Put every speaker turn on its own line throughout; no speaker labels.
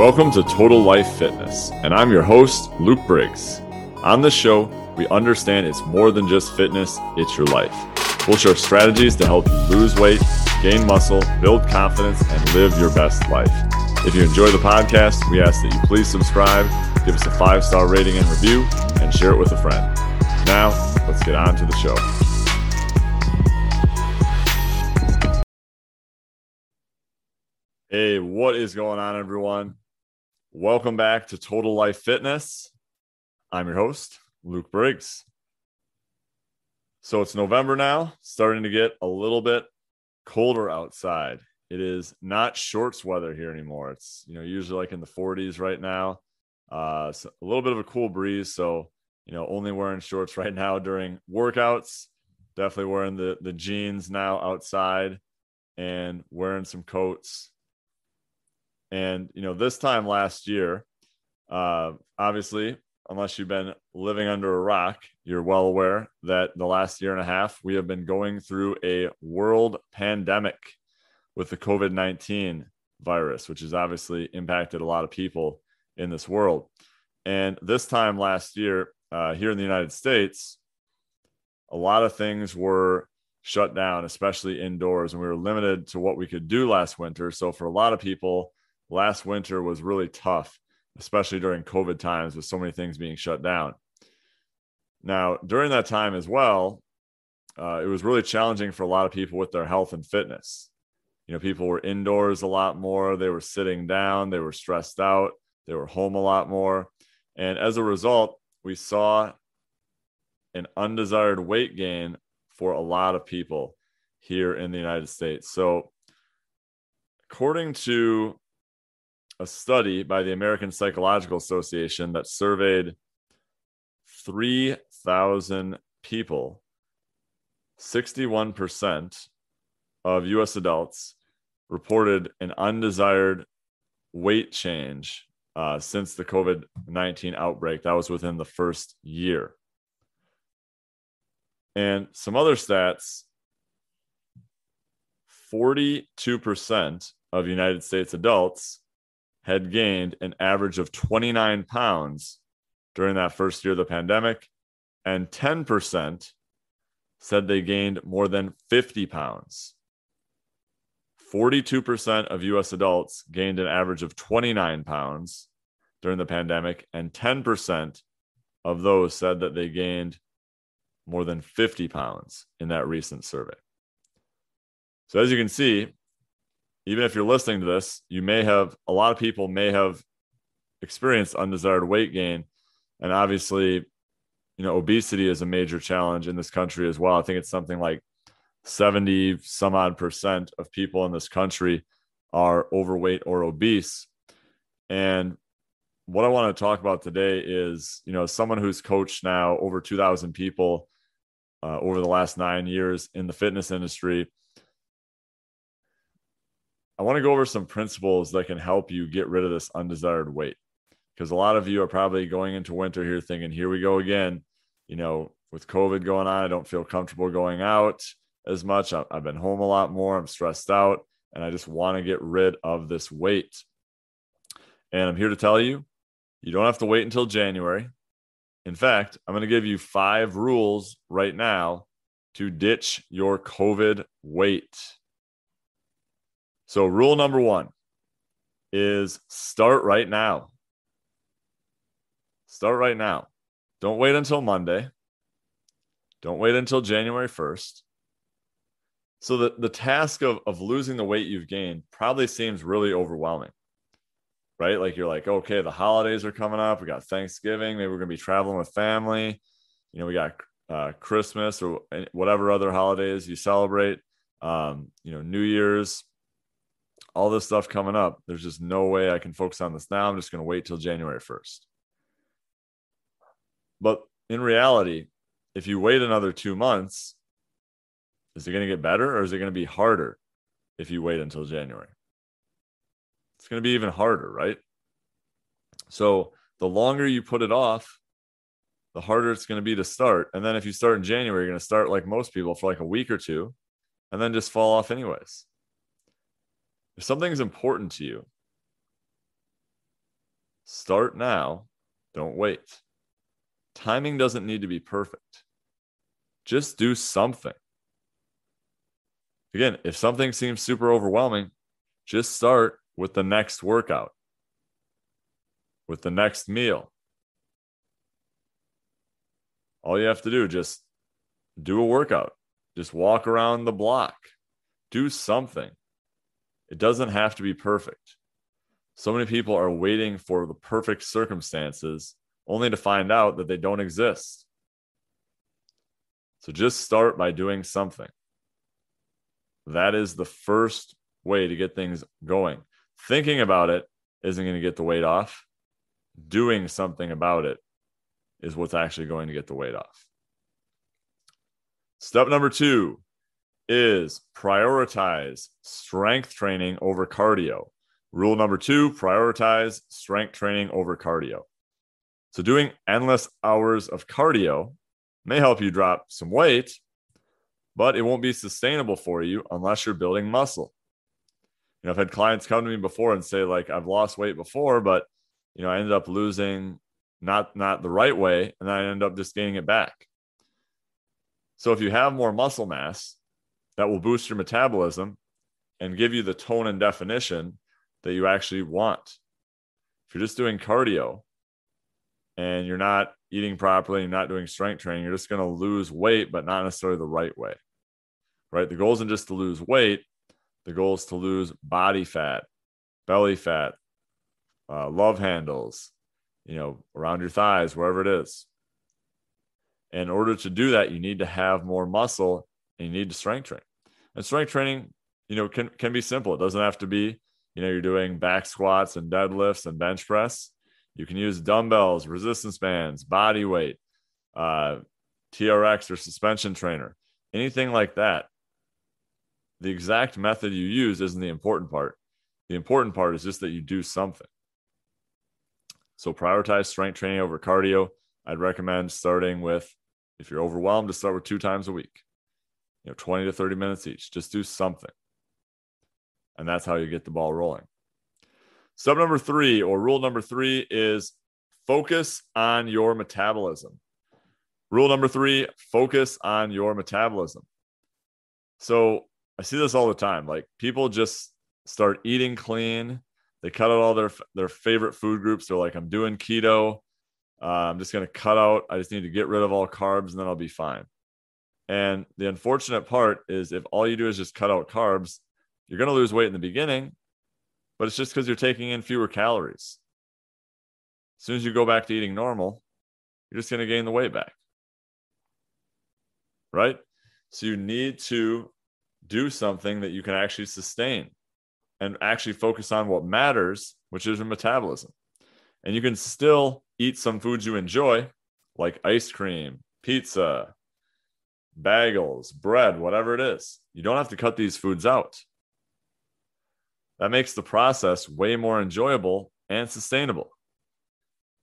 Welcome to Total Life Fitness, and I'm your host, Luke Briggs. On this show, we understand it's more than just fitness, it's your life. We'll share strategies to help you lose weight, gain muscle, build confidence, and live your best life. If you enjoy the podcast, we ask that you please subscribe, give us a five star rating and review, and share it with a friend. Now, let's get on to the show. Hey, what is going on, everyone? Welcome back to Total Life Fitness. I'm your host, Luke Briggs. So it's November now, starting to get a little bit colder outside. It is not shorts weather here anymore. It's you know usually like in the 40s right now. Uh, so a little bit of a cool breeze. So you know only wearing shorts right now during workouts. Definitely wearing the the jeans now outside and wearing some coats and you know, this time last year, uh, obviously, unless you've been living under a rock, you're well aware that the last year and a half we have been going through a world pandemic with the COVID 19 virus, which has obviously impacted a lot of people in this world. And this time last year, uh, here in the United States, a lot of things were shut down, especially indoors, and we were limited to what we could do last winter. So, for a lot of people, last winter was really tough, especially during COVID times with so many things being shut down. Now, during that time as well, uh, it was really challenging for a lot of people with their health and fitness. You know, people were indoors a lot more, they were sitting down, they were stressed out, they were home a lot more. And as a result, we saw an undesired weight gain for a lot of people here in the United States. So, according to a study by the American Psychological Association that surveyed 3,000 people. 61% of US adults reported an undesired weight change uh, since the COVID 19 outbreak. That was within the first year. And some other stats 42% of United States adults had gained an average of 29 pounds during that first year of the pandemic, and 10% said they gained more than 50 pounds. 42% of US adults gained an average of 29 pounds during the pandemic, and 10% of those said that they gained more than 50 pounds in that recent survey. So, as you can see, even if you're listening to this, you may have a lot of people may have experienced undesired weight gain. And obviously, you know, obesity is a major challenge in this country as well. I think it's something like 70 some odd percent of people in this country are overweight or obese. And what I want to talk about today is, you know, someone who's coached now over 2,000 people uh, over the last nine years in the fitness industry I want to go over some principles that can help you get rid of this undesired weight. Because a lot of you are probably going into winter here thinking, here we go again. You know, with COVID going on, I don't feel comfortable going out as much. I've been home a lot more. I'm stressed out and I just want to get rid of this weight. And I'm here to tell you, you don't have to wait until January. In fact, I'm going to give you five rules right now to ditch your COVID weight. So, rule number one is start right now. Start right now. Don't wait until Monday. Don't wait until January 1st. So, the, the task of, of losing the weight you've gained probably seems really overwhelming, right? Like, you're like, okay, the holidays are coming up. We got Thanksgiving. Maybe we're going to be traveling with family. You know, we got uh, Christmas or whatever other holidays you celebrate. Um, you know, New Year's, all this stuff coming up. There's just no way I can focus on this now. I'm just going to wait till January 1st. But in reality, if you wait another two months, is it going to get better or is it going to be harder if you wait until January? It's going to be even harder, right? So the longer you put it off, the harder it's going to be to start. And then if you start in January, you're going to start like most people for like a week or two and then just fall off anyways if something's important to you, Start now, don't wait. Timing doesn't need to be perfect. Just do something. Again, if something seems super overwhelming, just start with the next workout, with the next meal. All you have to do just do a workout, just walk around the block, do something. It doesn't have to be perfect. So many people are waiting for the perfect circumstances only to find out that they don't exist. So just start by doing something. That is the first way to get things going. Thinking about it isn't going to get the weight off. Doing something about it is what's actually going to get the weight off. Step number two is prioritize strength training over cardio. Rule number two prioritize strength training over cardio. So, doing endless hours of cardio may help you drop some weight, but it won't be sustainable for you unless you're building muscle. You know, I've had clients come to me before and say, like, I've lost weight before, but you know, I ended up losing not not the right way, and I ended up just gaining it back. So if you have more muscle mass, that will boost your metabolism and give you the tone and definition that you actually want. If you're just doing cardio and you're not eating properly, you're not doing strength training, you're just going to lose weight, but not necessarily the right way. Right? The goal isn't just to lose weight, the goal is to lose body fat, belly fat, uh, love handles, you know, around your thighs, wherever it is. In order to do that, you need to have more muscle and you need to strength train. And strength training, you know, can can be simple. It doesn't have to be, you know, you're doing back squats and deadlifts and bench press. You can use dumbbells, resistance bands, body weight, uh, TRX or suspension trainer, anything like that. The exact method you use isn't the important part. The important part is just that you do something. So prioritize strength training over cardio. I'd recommend starting with, if you're overwhelmed, to start with two times a week, you know, 20 to 30 minutes each. Just do something. And that's how you get the ball rolling. Step number three, or rule number three, is focus on your metabolism. Rule number three, focus on your metabolism. So I see this all the time. Like people just start eating clean they cut out all their their favorite food groups. They're like, I'm doing keto. Uh, I'm just going to cut out. I just need to get rid of all carbs, and then I'll be fine. And the unfortunate part is, if all you do is just cut out carbs, you're going to lose weight in the beginning, but it's just because you're taking in fewer calories. As soon as you go back to eating normal, you're just going to gain the weight back. Right? So you need to do something that you can actually sustain and actually focus on what matters, which is your metabolism. And you can still eat some foods you enjoy, like ice cream, pizza, bagels, bread, whatever it is. You don't have to cut these foods out. That makes the process way more enjoyable and sustainable.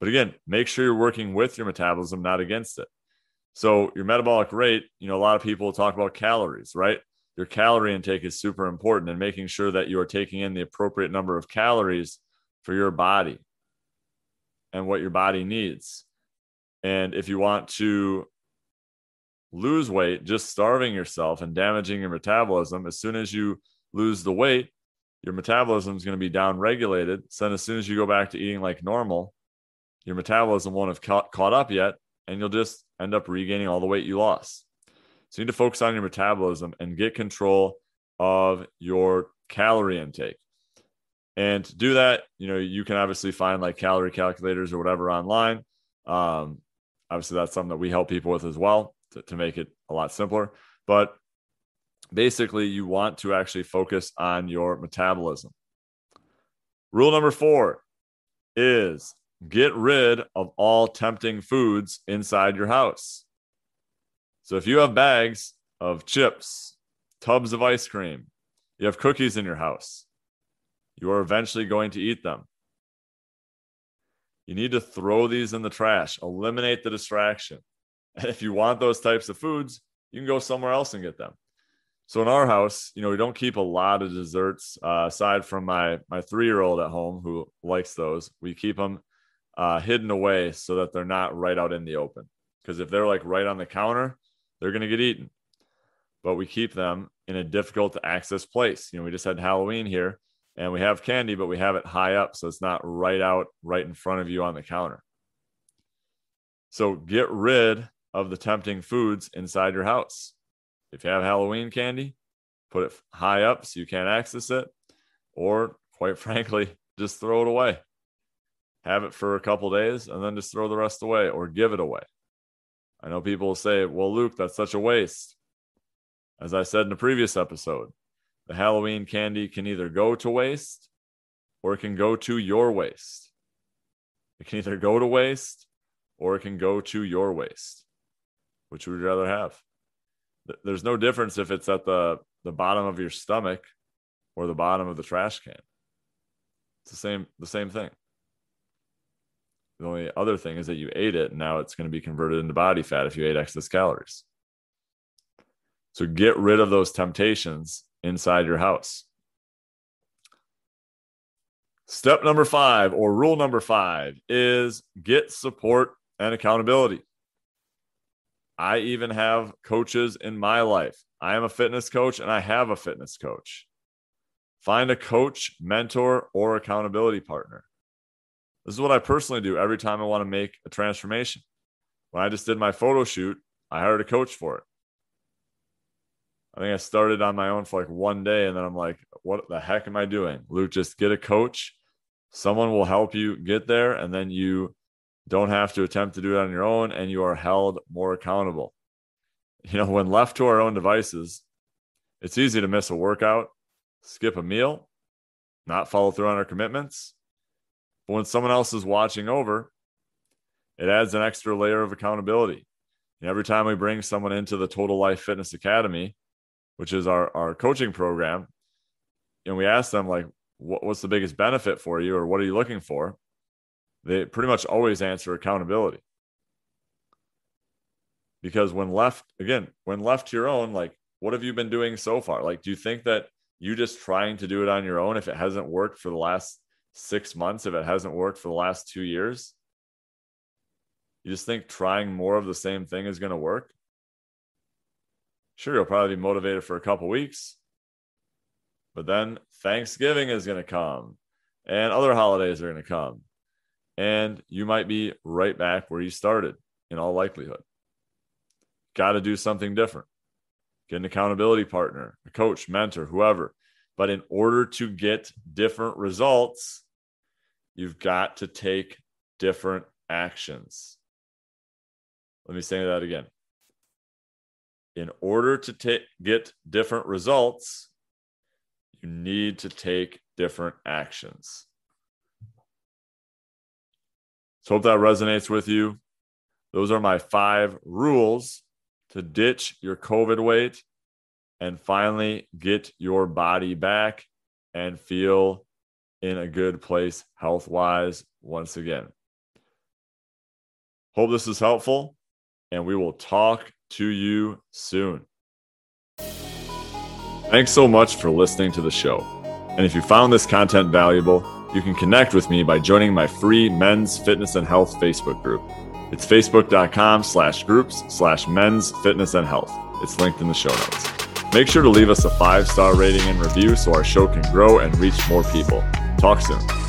But again, make sure you're working with your metabolism, not against it. So, your metabolic rate, you know, a lot of people talk about calories, right? your calorie intake is super important and making sure that you are taking in the appropriate number of calories for your body and what your body needs. And if you want to lose weight, just starving yourself and damaging your metabolism, as soon as you lose the weight, your metabolism is going to be down regulated. So then, as soon as you go back to eating like normal, your metabolism won't have ca- caught up yet, and you'll just end up regaining all the weight you lost. So you need to focus on your metabolism and get control of your calorie intake. And to do that, you know, you can obviously find like calorie calculators or whatever online. Um, obviously, that's something that we help people with as well to, to make it a lot simpler. But basically, you want to actually focus on your metabolism. Rule number four is get rid of all tempting foods inside your house. So if you have bags of chips, tubs of ice cream, you have cookies in your house, you are eventually going to eat them. You need to throw these in the trash, eliminate the distraction. And if you want those types of foods, you can go somewhere else and get them. So in our house, you know, we don't keep a lot of desserts uh, aside from my my three year old at home who likes those. We keep them uh, hidden away so that they're not right out in the open. Because if they're like right on the counter, they're going to get eaten. But we keep them in a difficult to access place. You know, we just had Halloween here and we have candy, but we have it high up. So it's not right out, right in front of you on the counter. So get rid of the tempting foods inside your house. If you have Halloween candy, put it high up so you can't access it, or quite frankly, just throw it away. Have it for a couple days and then just throw the rest away or give it away. I know people will say, well, Luke, that's such a waste. As I said in a previous episode, the Halloween candy can either go to waste or it can go to your waste. It can either go to waste or it can go to your waste. Which would you rather have? There's no difference if it's at the, the bottom of your stomach or the bottom of the trash can. It's the same the same thing. The only other thing is that you ate it and now it's going to be converted into body fat if you ate excess calories. So get rid of those temptations inside your house. Step number five, or rule number five, is get support and accountability. I even have coaches in my life. I am a fitness coach and I have a fitness coach. Find a coach, mentor, or accountability partner. This is what I personally do every time I want to make a transformation. When I just did my photo shoot, I hired a coach for it. I think I started on my own for like one day and then I'm like, what the heck am I doing? Luke, just get a coach. Someone will help you get there and then you don't have to attempt to do it on your own and you are held more accountable. You know, when left to our own devices, it's easy to miss a workout, skip a meal, not follow through on our commitments. But when someone else is watching over, it adds an extra layer of accountability. And every time we bring someone into the Total Life Fitness Academy, which is our, our coaching program. And we ask them, like, what, what's the biggest benefit for you or what are you looking for? They pretty much always answer accountability. Because when left, again, when left to your own, like, what have you been doing so far? Like, do you think that you just trying to do it on your own, if it hasn't worked for the last six months, if it hasn't worked for the last two years, you just think trying more of the same thing is going to work? Sure, you'll probably be motivated for a couple weeks, but then Thanksgiving is going to come and other holidays are going to come. And you might be right back where you started in all likelihood. Got to do something different. Get an accountability partner, a coach, mentor, whoever. But in order to get different results, you've got to take different actions. Let me say that again in order to take get different results, you need to take different actions. So hope that resonates with you. Those are my five rules to ditch your COVID weight and finally get your body back and feel in a good place health wise once again. Hope this is helpful, and we will talk to you soon. Thanks so much for listening to the show. And if you found this content valuable, you can connect with me by joining my free men's fitness and health Facebook group. It's facebook.com slash groups slash men's fitness and health. It's linked in the show notes. Make sure to leave us a five star rating and review so our show can grow and reach more people. Talk soon.